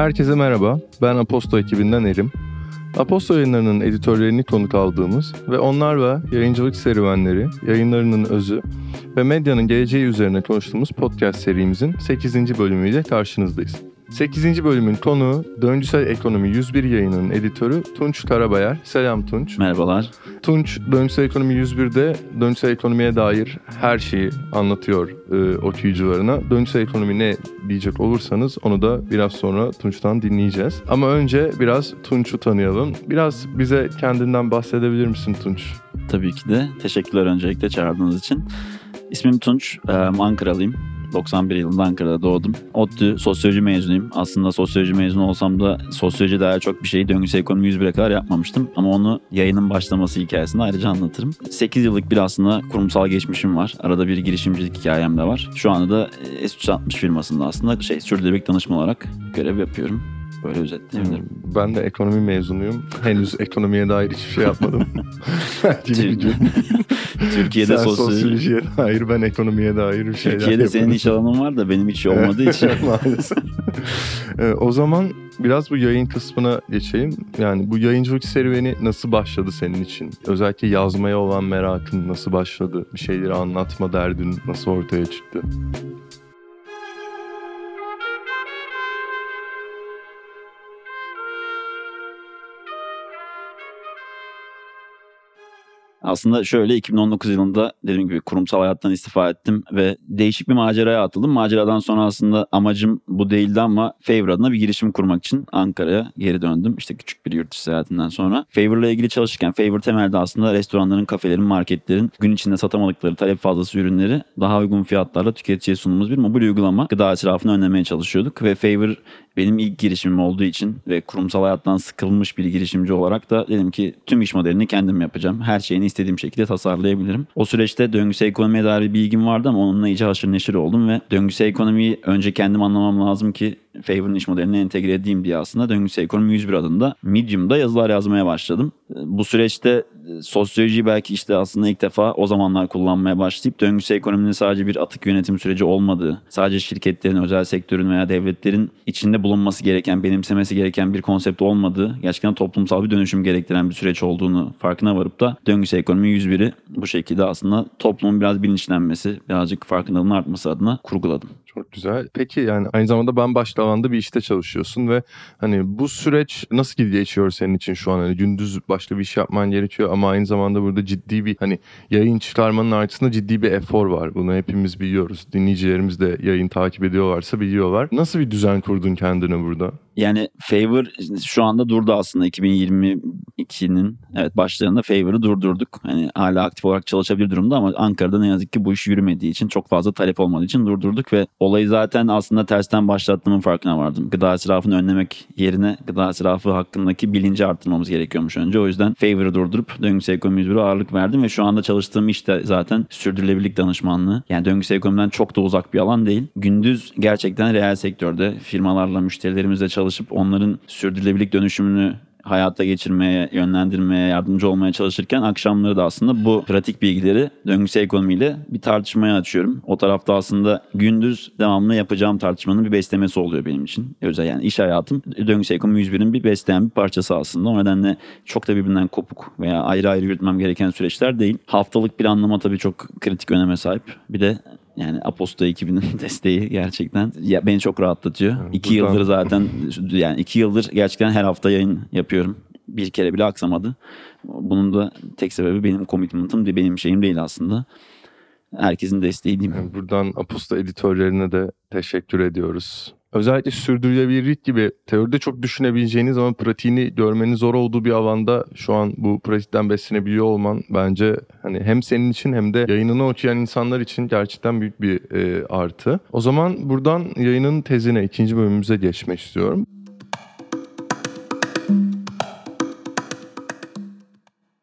Herkese merhaba, ben Aposto ekibinden Erim. Aposto yayınlarının editörlerini konuk aldığımız ve onlarla yayıncılık serüvenleri, yayınlarının özü ve medyanın geleceği üzerine konuştuğumuz podcast serimizin 8. bölümüyle karşınızdayız. 8. bölümün konuğu Döngüsel Ekonomi 101 yayınının editörü Tunç Karabayar. Selam Tunç. Merhabalar. Tunç Döngüsel Ekonomi 101'de döngüsel ekonomiye dair her şeyi anlatıyor e, okuyucularına. Döngüsel ekonomi ne diyecek olursanız onu da biraz sonra Tunç'tan dinleyeceğiz. Ama önce biraz Tunç'u tanıyalım. Biraz bize kendinden bahsedebilir misin Tunç? Tabii ki de. Teşekkürler öncelikle çağırdığınız için. İsmim Tunç, Ankaralıyım. 91 yılında Ankara'da doğdum. ODTÜ sosyoloji mezunuyum. Aslında sosyoloji mezunu olsam da sosyoloji daha çok bir şeyi döngüsel ekonomi 101'e kadar yapmamıştım. Ama onu yayının başlaması hikayesinde ayrıca anlatırım. 8 yıllık bir aslında kurumsal geçmişim var. Arada bir girişimcilik hikayem de var. Şu anda da S360 firmasında aslında şey sürdürülebilik danışman olarak görev yapıyorum. Böyle özetleyebilirim. Hmm, ben de ekonomi mezunuyum. Henüz ekonomiye dair hiçbir şey yapmadım. Türkiye'de Sen sosyoloji... sosyolojiye dair ben ekonomiye dair bir şeyler Türkiye'de senin iş alanın var da benim hiç olmadığı için. Maalesef. o zaman biraz bu yayın kısmına geçelim. Yani bu yayıncılık serüveni nasıl başladı senin için? Özellikle yazmaya olan merakın nasıl başladı? Bir şeyleri anlatma derdin nasıl ortaya çıktı? Aslında şöyle 2019 yılında dediğim gibi kurumsal hayattan istifa ettim ve değişik bir maceraya atıldım. Maceradan sonra aslında amacım bu değildi ama Favor adına bir girişim kurmak için Ankara'ya geri döndüm. İşte küçük bir yurt dışı seyahatinden sonra. Favor'la ilgili çalışırken Favor temelde aslında restoranların, kafelerin, marketlerin gün içinde satamadıkları talep fazlası ürünleri daha uygun fiyatlarla tüketiciye sunduğumuz bir mobil uygulama. Gıda israfını önlemeye çalışıyorduk ve Favor benim ilk girişimim olduğu için ve kurumsal hayattan sıkılmış bir girişimci olarak da dedim ki tüm iş modelini kendim yapacağım. Her şeyini istediğim şekilde tasarlayabilirim. O süreçte döngüsel ekonomiye dair bir bilgim vardı ama onunla iyice haşır neşir oldum ve döngüsel ekonomiyi önce kendim anlamam lazım ki Favor'ın iş modeline entegre edeyim diye aslında Döngüsel Ekonomi 101 adında Medium'da yazılar yazmaya başladım. Bu süreçte sosyolojiyi belki işte aslında ilk defa o zamanlar kullanmaya başlayıp döngüsel ekonominin sadece bir atık yönetim süreci olmadığı, sadece şirketlerin, özel sektörün veya devletlerin içinde bulunması gereken, benimsemesi gereken bir konsept olmadığı, gerçekten toplumsal bir dönüşüm gerektiren bir süreç olduğunu farkına varıp da döngüsel ekonomi 101'i bu şekilde aslında toplumun biraz bilinçlenmesi, birazcık farkındalığın artması adına kurguladım. Çok güzel. Peki yani aynı zamanda ben başta alanda bir işte çalışıyorsun ve hani bu süreç nasıl geçiyor senin için şu an? Hani gündüz başka bir iş yapman gerekiyor ama aynı zamanda burada ciddi bir hani yayın çıkarmanın arkasında ciddi bir efor var. Bunu hepimiz biliyoruz. Dinleyicilerimiz de yayın takip ediyorlarsa biliyorlar. Nasıl bir düzen kurdun kendine burada? Yani Favor şu anda durdu aslında 2022'nin evet başlarında Favor'ı durdurduk. Hani hala aktif olarak çalışabilir durumda ama Ankara'da ne yazık ki bu iş yürümediği için çok fazla talep olmadığı için durdurduk ve olayı zaten aslında tersten başlattığımın farkına vardım. Gıda israfını önlemek yerine gıda israfı hakkındaki bilinci arttırmamız gerekiyormuş önce. O yüzden Favor'ı durdurup döngüsel ekonomi bir ağırlık verdim ve şu anda çalıştığım işte zaten sürdürülebilirlik danışmanlığı. Yani döngüsel ekonomiden çok da uzak bir alan değil. Gündüz gerçekten reel sektörde firmalarla müşterilerimizle çalışıp onların sürdürülebilirlik dönüşümünü hayata geçirmeye, yönlendirmeye, yardımcı olmaya çalışırken akşamları da aslında bu pratik bilgileri döngüsel ekonomiyle bir tartışmaya açıyorum. O tarafta aslında gündüz devamlı yapacağım tartışmanın bir beslemesi oluyor benim için. Özel yani iş hayatım döngüsel ekonomi 101'in bir besleyen bir parçası aslında. O nedenle çok da birbirinden kopuk veya ayrı ayrı yürütmem gereken süreçler değil. Haftalık planlama tabii çok kritik öneme sahip. Bir de yani Aposto ekibinin desteği gerçekten ya beni çok rahatlatıyor. Yani iki buradan... yıldır zaten yani iki yıldır gerçekten her hafta yayın yapıyorum. Bir kere bile aksamadı. Bunun da tek sebebi benim commitment'ım değil, benim şeyim değil aslında. Herkesin desteği değil mi? Yani buradan Aposto editörlerine de teşekkür ediyoruz özellikle sürdürülebilirlik gibi teoride çok düşünebileceğiniz ama pratiğini görmenin zor olduğu bir alanda şu an bu pratikten beslenebiliyor olman bence hani hem senin için hem de yayınını okuyan insanlar için gerçekten büyük bir e, artı. O zaman buradan yayının tezine ikinci bölümümüze geçmek istiyorum.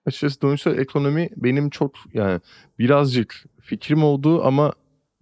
Açıkçası dönüşsel ekonomi benim çok yani birazcık fikrim olduğu ama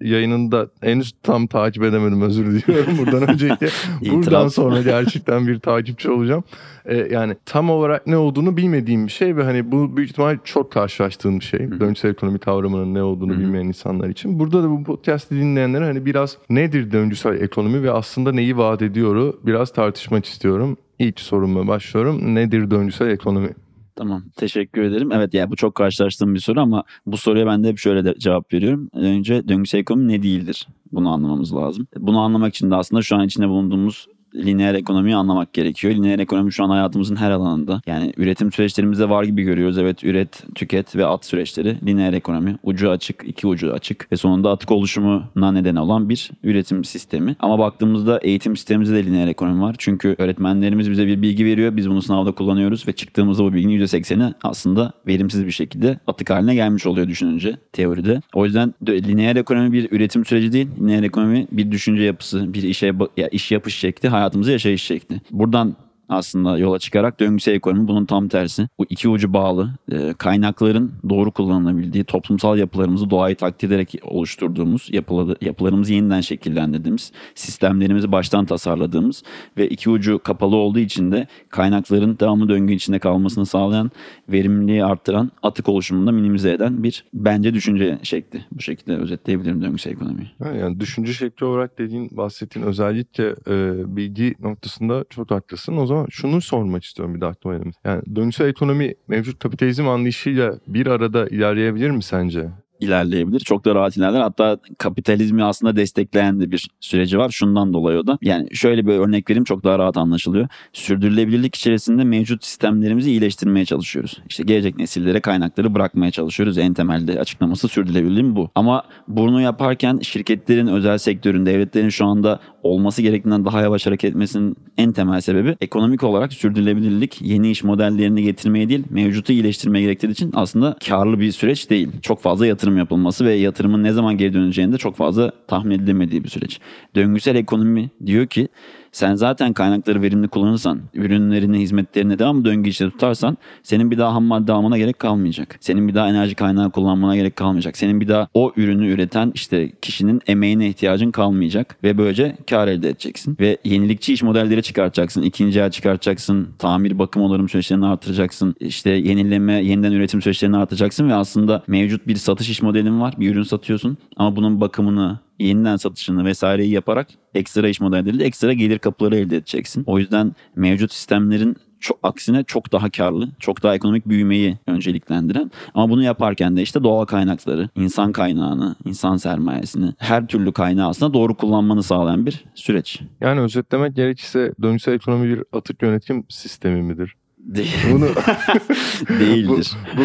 yayınını da henüz tam takip edemedim özür diliyorum buradan öncelikle. Buradan sonra gerçekten bir takipçi olacağım. Ee, yani tam olarak ne olduğunu bilmediğim bir şey ve hani bu büyük ihtimal çok karşılaştığım bir şey. Döngüsel ekonomi kavramının ne olduğunu bilmeyen insanlar için. Burada da bu podcast'i dinleyenlere hani biraz nedir döngüsel ekonomi ve aslında neyi vaat ediyoru biraz tartışmak istiyorum. İlk soruma başlıyorum. Nedir döngüsel ekonomi? Tamam teşekkür ederim. Evet yani bu çok karşılaştığım bir soru ama bu soruya ben de hep şöyle de cevap veriyorum. Önce döngüsel ekonomi ne değildir? Bunu anlamamız lazım. Bunu anlamak için de aslında şu an içinde bulunduğumuz lineer ekonomiyi anlamak gerekiyor. Lineer ekonomi şu an hayatımızın her alanında. Yani üretim süreçlerimizde var gibi görüyoruz. Evet üret, tüket ve at süreçleri lineer ekonomi. Ucu açık, iki ucu açık ve sonunda atık oluşumuna neden olan bir üretim sistemi. Ama baktığımızda eğitim sistemimizde de lineer ekonomi var. Çünkü öğretmenlerimiz bize bir bilgi veriyor. Biz bunu sınavda kullanıyoruz ve çıktığımızda bu bilginin %80'i aslında verimsiz bir şekilde atık haline gelmiş oluyor düşününce teoride. O yüzden de- lineer ekonomi bir üretim süreci değil. Lineer ekonomi bir düşünce yapısı, bir işe ya iş yapış şekli, hayatımızı yaşayış şekli. Buradan aslında yola çıkarak döngüsel ekonomi bunun tam tersi. Bu iki ucu bağlı. e, kaynakların doğru kullanılabildiği, toplumsal yapılarımızı doğayı takdir ederek oluşturduğumuz, yapıları, yapılarımızı yeniden şekillendirdiğimiz, sistemlerimizi baştan tasarladığımız ve iki ucu kapalı olduğu için de kaynakların devamlı döngü içinde kalmasını sağlayan, verimliliği arttıran, atık oluşumunu da minimize eden bir bence düşünce şekli. Bu şekilde özetleyebilirim döngüsel ekonomiyi. Yani düşünce şekli olarak dediğin bahsettiğin özellikle e, bilgi noktasında çok haklısın. O zaman şunu sormak istiyorum bir de aklıma geldi. Yani döngüsel ekonomi mevcut kapitalizm anlayışıyla bir arada ilerleyebilir mi sence? İlerleyebilir. Çok da rahat ilerler. Hatta kapitalizmi aslında destekleyen de bir süreci var. Şundan dolayı o da. Yani şöyle bir örnek vereyim çok daha rahat anlaşılıyor. Sürdürülebilirlik içerisinde mevcut sistemlerimizi iyileştirmeye çalışıyoruz. İşte gelecek nesillere kaynakları bırakmaya çalışıyoruz. En temelde açıklaması sürdürülebilirliğin bu. Ama bunu yaparken şirketlerin, özel sektörün, devletlerin şu anda olması gerektiğinden daha yavaş hareket etmesinin en temel sebebi ekonomik olarak sürdürülebilirlik yeni iş modellerini getirmeye değil mevcutu iyileştirmeye gerektiği için aslında karlı bir süreç değil. Çok fazla yatırım yapılması ve yatırımın ne zaman geri döneceğini de çok fazla tahmin edilemediği bir süreç. Döngüsel ekonomi diyor ki sen zaten kaynakları verimli kullanırsan, ürünlerini, hizmetlerini devamlı döngü içinde tutarsan senin bir daha ham madde almana gerek kalmayacak. Senin bir daha enerji kaynağı kullanmana gerek kalmayacak. Senin bir daha o ürünü üreten işte kişinin emeğine ihtiyacın kalmayacak ve böylece kar elde edeceksin. Ve yenilikçi iş modelleri çıkartacaksın. ikinci el çıkartacaksın. Tamir, bakım, onarım süreçlerini artıracaksın. İşte yenileme, yeniden üretim süreçlerini artıracaksın ve aslında mevcut bir satış iş modelin var. Bir ürün satıyorsun ama bunun bakımını, yeniden satışını vesaireyi yaparak ekstra iş modelleriyle ekstra gelir kapıları elde edeceksin. O yüzden mevcut sistemlerin çok, aksine çok daha karlı, çok daha ekonomik büyümeyi önceliklendiren ama bunu yaparken de işte doğal kaynakları, insan kaynağını, insan sermayesini, her türlü kaynağı aslında doğru kullanmanı sağlayan bir süreç. Yani özetlemek gerekirse döngüsel ekonomi bir atık yönetim sistemi midir? Değil- Bunu Değildir. bu,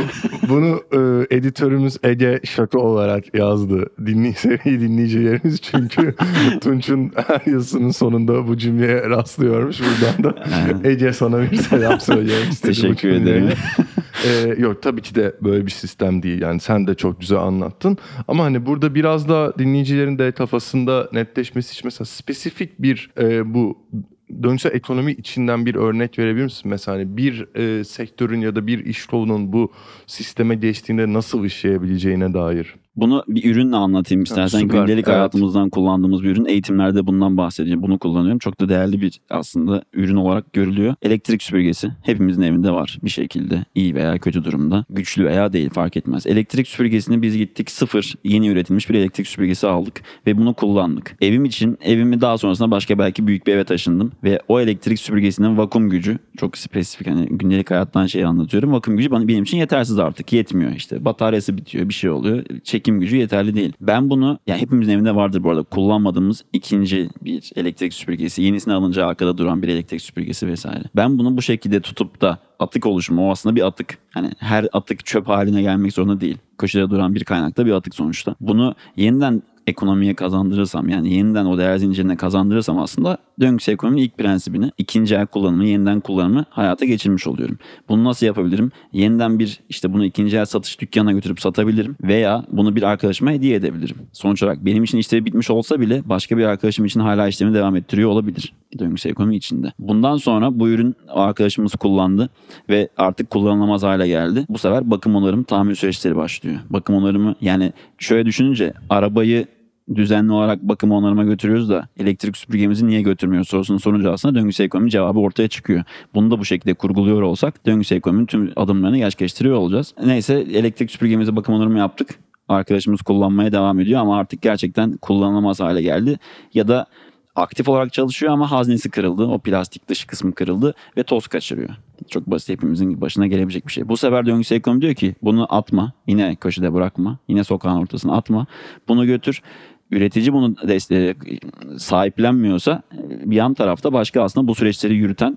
bunu e, editörümüz Ege şaka olarak yazdı. Dinley, seri dinleyicilerimiz çünkü Tunç'un her yazısının sonunda bu cümleye rastlıyormuş. Buradan da Ege sana bir selam söylemek istedim. bu Teşekkür ederim. Ee, yok tabii ki de böyle bir sistem değil. Yani sen de çok güzel anlattın. Ama hani burada biraz da dinleyicilerin de kafasında netleşmesi için mesela spesifik bir e, bu döngüsel ekonomi içinden bir örnek verebilir misin? Mesela hani bir e, sektörün ya da bir iş kolunun bu sisteme geçtiğinde nasıl işleyebileceğine dair. Bunu bir ürünle anlatayım istersen. süper, Gündelik evet. hayatımızdan kullandığımız bir ürün. Eğitimlerde bundan bahsedeceğim. Bunu kullanıyorum. Çok da değerli bir aslında ürün olarak görülüyor. Elektrik süpürgesi. Hepimizin evinde var bir şekilde. iyi veya kötü durumda. Güçlü veya değil fark etmez. Elektrik süpürgesini biz gittik sıfır yeni üretilmiş bir elektrik süpürgesi aldık. Ve bunu kullandık. Evim için evimi daha sonrasında başka belki büyük bir eve taşındım. Ve o elektrik süpürgesinin vakum gücü çok spesifik hani gündelik hayattan şey anlatıyorum. Vakum gücü benim için yetersiz artık. Yetmiyor işte. Bataryası bitiyor bir şey oluyor. Çekim gücü yeterli değil. Ben bunu ya hepimizin evinde vardır bu arada. Kullanmadığımız ikinci bir elektrik süpürgesi. Yenisini alınca arkada duran bir elektrik süpürgesi vesaire. Ben bunu bu şekilde tutup da atık oluşumu o aslında bir atık. Hani her atık çöp haline gelmek zorunda değil. Köşede duran bir kaynakta bir atık sonuçta. Bunu yeniden ekonomiye kazandırırsam yani yeniden o değer zincirine kazandırırsam aslında döngüsel ekonominin ilk prensibini ikinci el kullanımı, yeniden kullanımı hayata geçirmiş oluyorum. Bunu nasıl yapabilirim? Yeniden bir işte bunu ikinci el satış dükkanına götürüp satabilirim veya bunu bir arkadaşıma hediye edebilirim. Sonuç olarak benim için işlevi bitmiş olsa bile başka bir arkadaşım için hala işlemi devam ettiriyor olabilir döngüsel ekonomi içinde. Bundan sonra bu ürün arkadaşımız kullandı ve artık kullanılamaz hale geldi. Bu sefer bakım onarım tamir süreçleri başlıyor. Bakım onarımı yani şöyle düşününce arabayı düzenli olarak bakım onarıma götürüyoruz da elektrik süpürgemizi niye götürmüyoruz sorusunu sorunca aslında döngüsel ekonomi cevabı ortaya çıkıyor. Bunu da bu şekilde kurguluyor olsak döngüsel ekonominin tüm adımlarını gerçekleştiriyor olacağız. Neyse elektrik süpürgemize bakım onarımı yaptık. Arkadaşımız kullanmaya devam ediyor ama artık gerçekten kullanılamaz hale geldi. Ya da aktif olarak çalışıyor ama haznesi kırıldı. O plastik dışı kısmı kırıldı ve toz kaçırıyor. Çok basit hepimizin başına gelebilecek bir şey. Bu sefer döngüsel ekonomi diyor ki bunu atma. Yine köşede bırakma. Yine sokağın ortasına atma. Bunu götür. Üretici bunu deste- sahiplenmiyorsa bir yan tarafta başka aslında bu süreçleri yürüten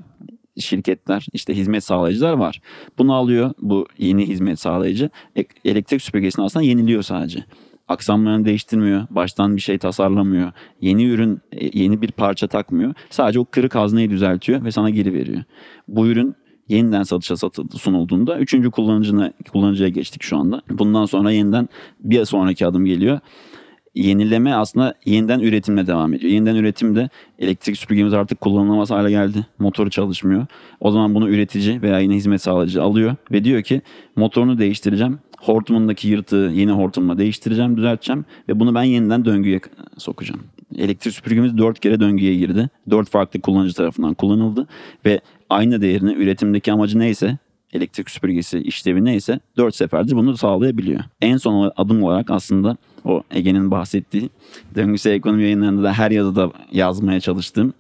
şirketler, işte hizmet sağlayıcılar var. Bunu alıyor bu yeni hizmet sağlayıcı. E- Elektrik süpürgesini aslında yeniliyor sadece aksamlarını değiştirmiyor. Baştan bir şey tasarlamıyor. Yeni ürün, e, yeni bir parça takmıyor. Sadece o kırık hazneyi düzeltiyor ve sana geri veriyor. Bu ürün yeniden satışa satıldı, sunulduğunda üçüncü kullanıcına, kullanıcıya geçtik şu anda. Bundan sonra yeniden bir sonraki adım geliyor. Yenileme aslında yeniden üretimle devam ediyor. Yeniden üretimde elektrik süpürgemiz artık kullanılamaz hale geldi. Motoru çalışmıyor. O zaman bunu üretici veya yine hizmet sağlayıcı alıyor ve diyor ki motorunu değiştireceğim hortumundaki yırtığı yeni hortumla değiştireceğim, düzelteceğim ve bunu ben yeniden döngüye sokacağım. Elektrik süpürgemiz 4 kere döngüye girdi. 4 farklı kullanıcı tarafından kullanıldı ve aynı değerini üretimdeki amacı neyse elektrik süpürgesi işlevi neyse 4 seferdir bunu sağlayabiliyor. En son adım olarak aslında o Ege'nin bahsettiği döngüsel ekonomi yayınlarında da her yazıda yazmaya çalıştığım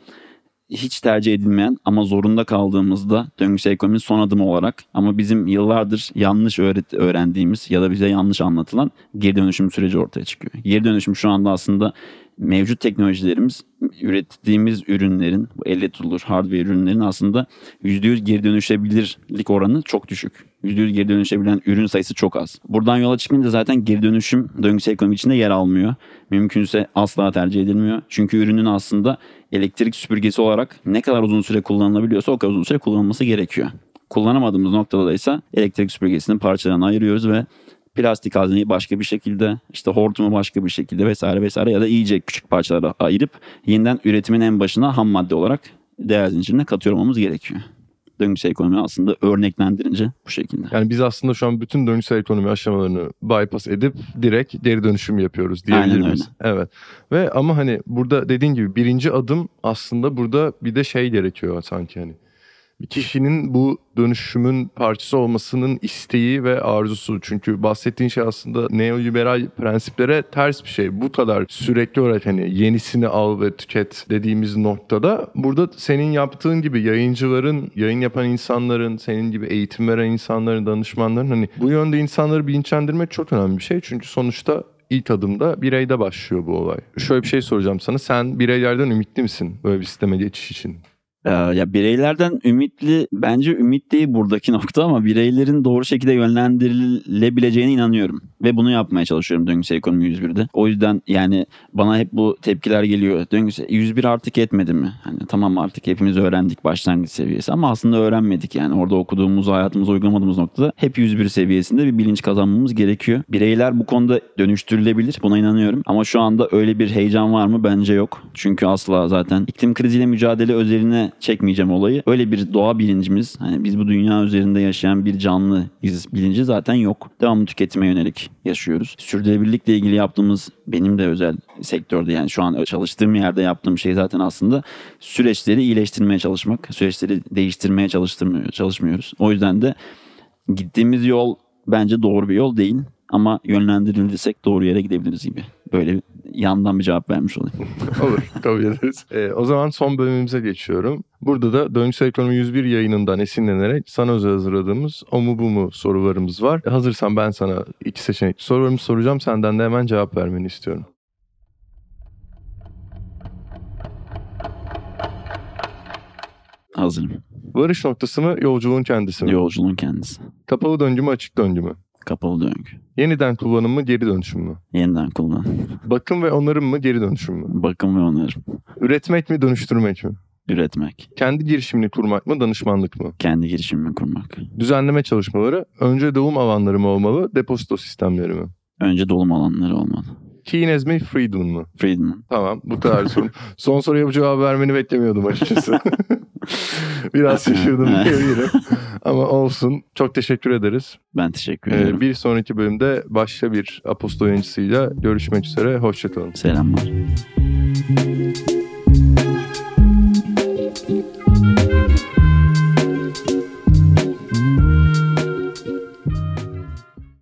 hiç tercih edilmeyen ama zorunda kaldığımızda döngüsel ekonominin son adımı olarak ama bizim yıllardır yanlış öğret öğrendiğimiz ya da bize yanlış anlatılan geri dönüşüm süreci ortaya çıkıyor. Geri dönüşüm şu anda aslında mevcut teknolojilerimiz ürettiğimiz ürünlerin, bu elle tutulur hardware ürünlerin aslında %100 geri dönüşebilirlik oranı çok düşük. %100 geri dönüşebilen ürün sayısı çok az. Buradan yola çıkınca zaten geri dönüşüm döngüsel ekonomi içinde yer almıyor. Mümkünse asla tercih edilmiyor. Çünkü ürünün aslında elektrik süpürgesi olarak ne kadar uzun süre kullanılabiliyorsa o kadar uzun süre kullanılması gerekiyor. Kullanamadığımız noktada da ise elektrik süpürgesinin parçalarını ayırıyoruz ve plastik hazneyi başka bir şekilde işte hortumu başka bir şekilde vesaire vesaire ya da iyice küçük parçalara ayırıp yeniden üretimin en başına ham madde olarak değer zincirine katıyor gerekiyor. Döngüsel ekonomi aslında örneklendirince bu şekilde. Yani biz aslında şu an bütün döngüsel ekonomi aşamalarını bypass edip direkt geri dönüşüm yapıyoruz diyebilir miyiz? Evet. Ve ama hani burada dediğin gibi birinci adım aslında burada bir de şey gerekiyor sanki hani. Bir kişinin bu dönüşümün parçası olmasının isteği ve arzusu. Çünkü bahsettiğin şey aslında neoliberal prensiplere ters bir şey. Bu kadar sürekli olarak hani yenisini al ve tüket dediğimiz noktada burada senin yaptığın gibi yayıncıların, yayın yapan insanların, senin gibi eğitim veren insanların, danışmanların hani bu yönde insanları bilinçlendirmek çok önemli bir şey. Çünkü sonuçta ilk adımda bireyde başlıyor bu olay. Şöyle bir şey soracağım sana. Sen bireylerden ümitli misin böyle bir sisteme geçiş için? Ee, ya bireylerden ümitli bence ümit değil buradaki nokta ama bireylerin doğru şekilde yönlendirilebileceğine inanıyorum ve bunu yapmaya çalışıyorum döngüsel ekonomi 101'de. O yüzden yani bana hep bu tepkiler geliyor. Döngüsel 101 artık etmedi mi? Hani tamam artık hepimiz öğrendik başlangıç seviyesi ama aslında öğrenmedik yani. Orada okuduğumuz, hayatımıza uygulamadığımız noktada hep 101 seviyesinde bir bilinç kazanmamız gerekiyor. Bireyler bu konuda dönüştürülebilir. Buna inanıyorum. Ama şu anda öyle bir heyecan var mı? Bence yok. Çünkü asla zaten iklim kriziyle mücadele özeline çekmeyeceğim olayı. Öyle bir doğa bilincimiz, hani biz bu dünya üzerinde yaşayan bir canlı bilinci zaten yok. Devamlı tüketime yönelik yaşıyoruz. Sürdürülebilirlikle ilgili yaptığımız benim de özel sektörde yani şu an çalıştığım yerde yaptığım şey zaten aslında süreçleri iyileştirmeye çalışmak, süreçleri değiştirmeye çalıştırmıyor, çalışmıyoruz. O yüzden de gittiğimiz yol bence doğru bir yol değil ama yönlendirilirsek doğru yere gidebiliriz gibi. Böyle yandan bir cevap vermiş olayım. Olur kabul ederiz. Ee, o zaman son bölümümüze geçiyorum. Burada da Döngüsel Ekonomi 101 yayınından esinlenerek sana özel hazırladığımız o mu bu mu sorularımız var. Hazırsan ben sana iki seçenek sorularımı soracağım. Senden de hemen cevap vermeni istiyorum. Hazırım. Varış noktası mı yolculuğun kendisi mi? Yolculuğun kendisi. Kapalı döngü mü açık döngü mü? Kapalı döngü. Yeniden kullanım mı geri dönüşüm mü? Yeniden kullan. Bakım ve onarım mı geri dönüşüm mü? Bakım ve onarım. Üretmek mi dönüştürmek mi? Üretmek. Kendi girişimini kurmak mı danışmanlık mı? Kendi girişimimi kurmak. Düzenleme çalışmaları önce doğum alanları mı olmalı depozito sistemleri mi? Önce dolum alanları olmalı. Keynes mi Friedman mı? Friedman. Tamam bu kadar sorun. Son soruya bu cevabı vermeni beklemiyordum açıkçası. Biraz şaşırdım diyebilirim. Ama olsun. Çok teşekkür ederiz. Ben teşekkür Ee, ederim. bir sonraki bölümde başka bir apostol yayıncısıyla görüşmek üzere. Hoşçakalın. Selamlar.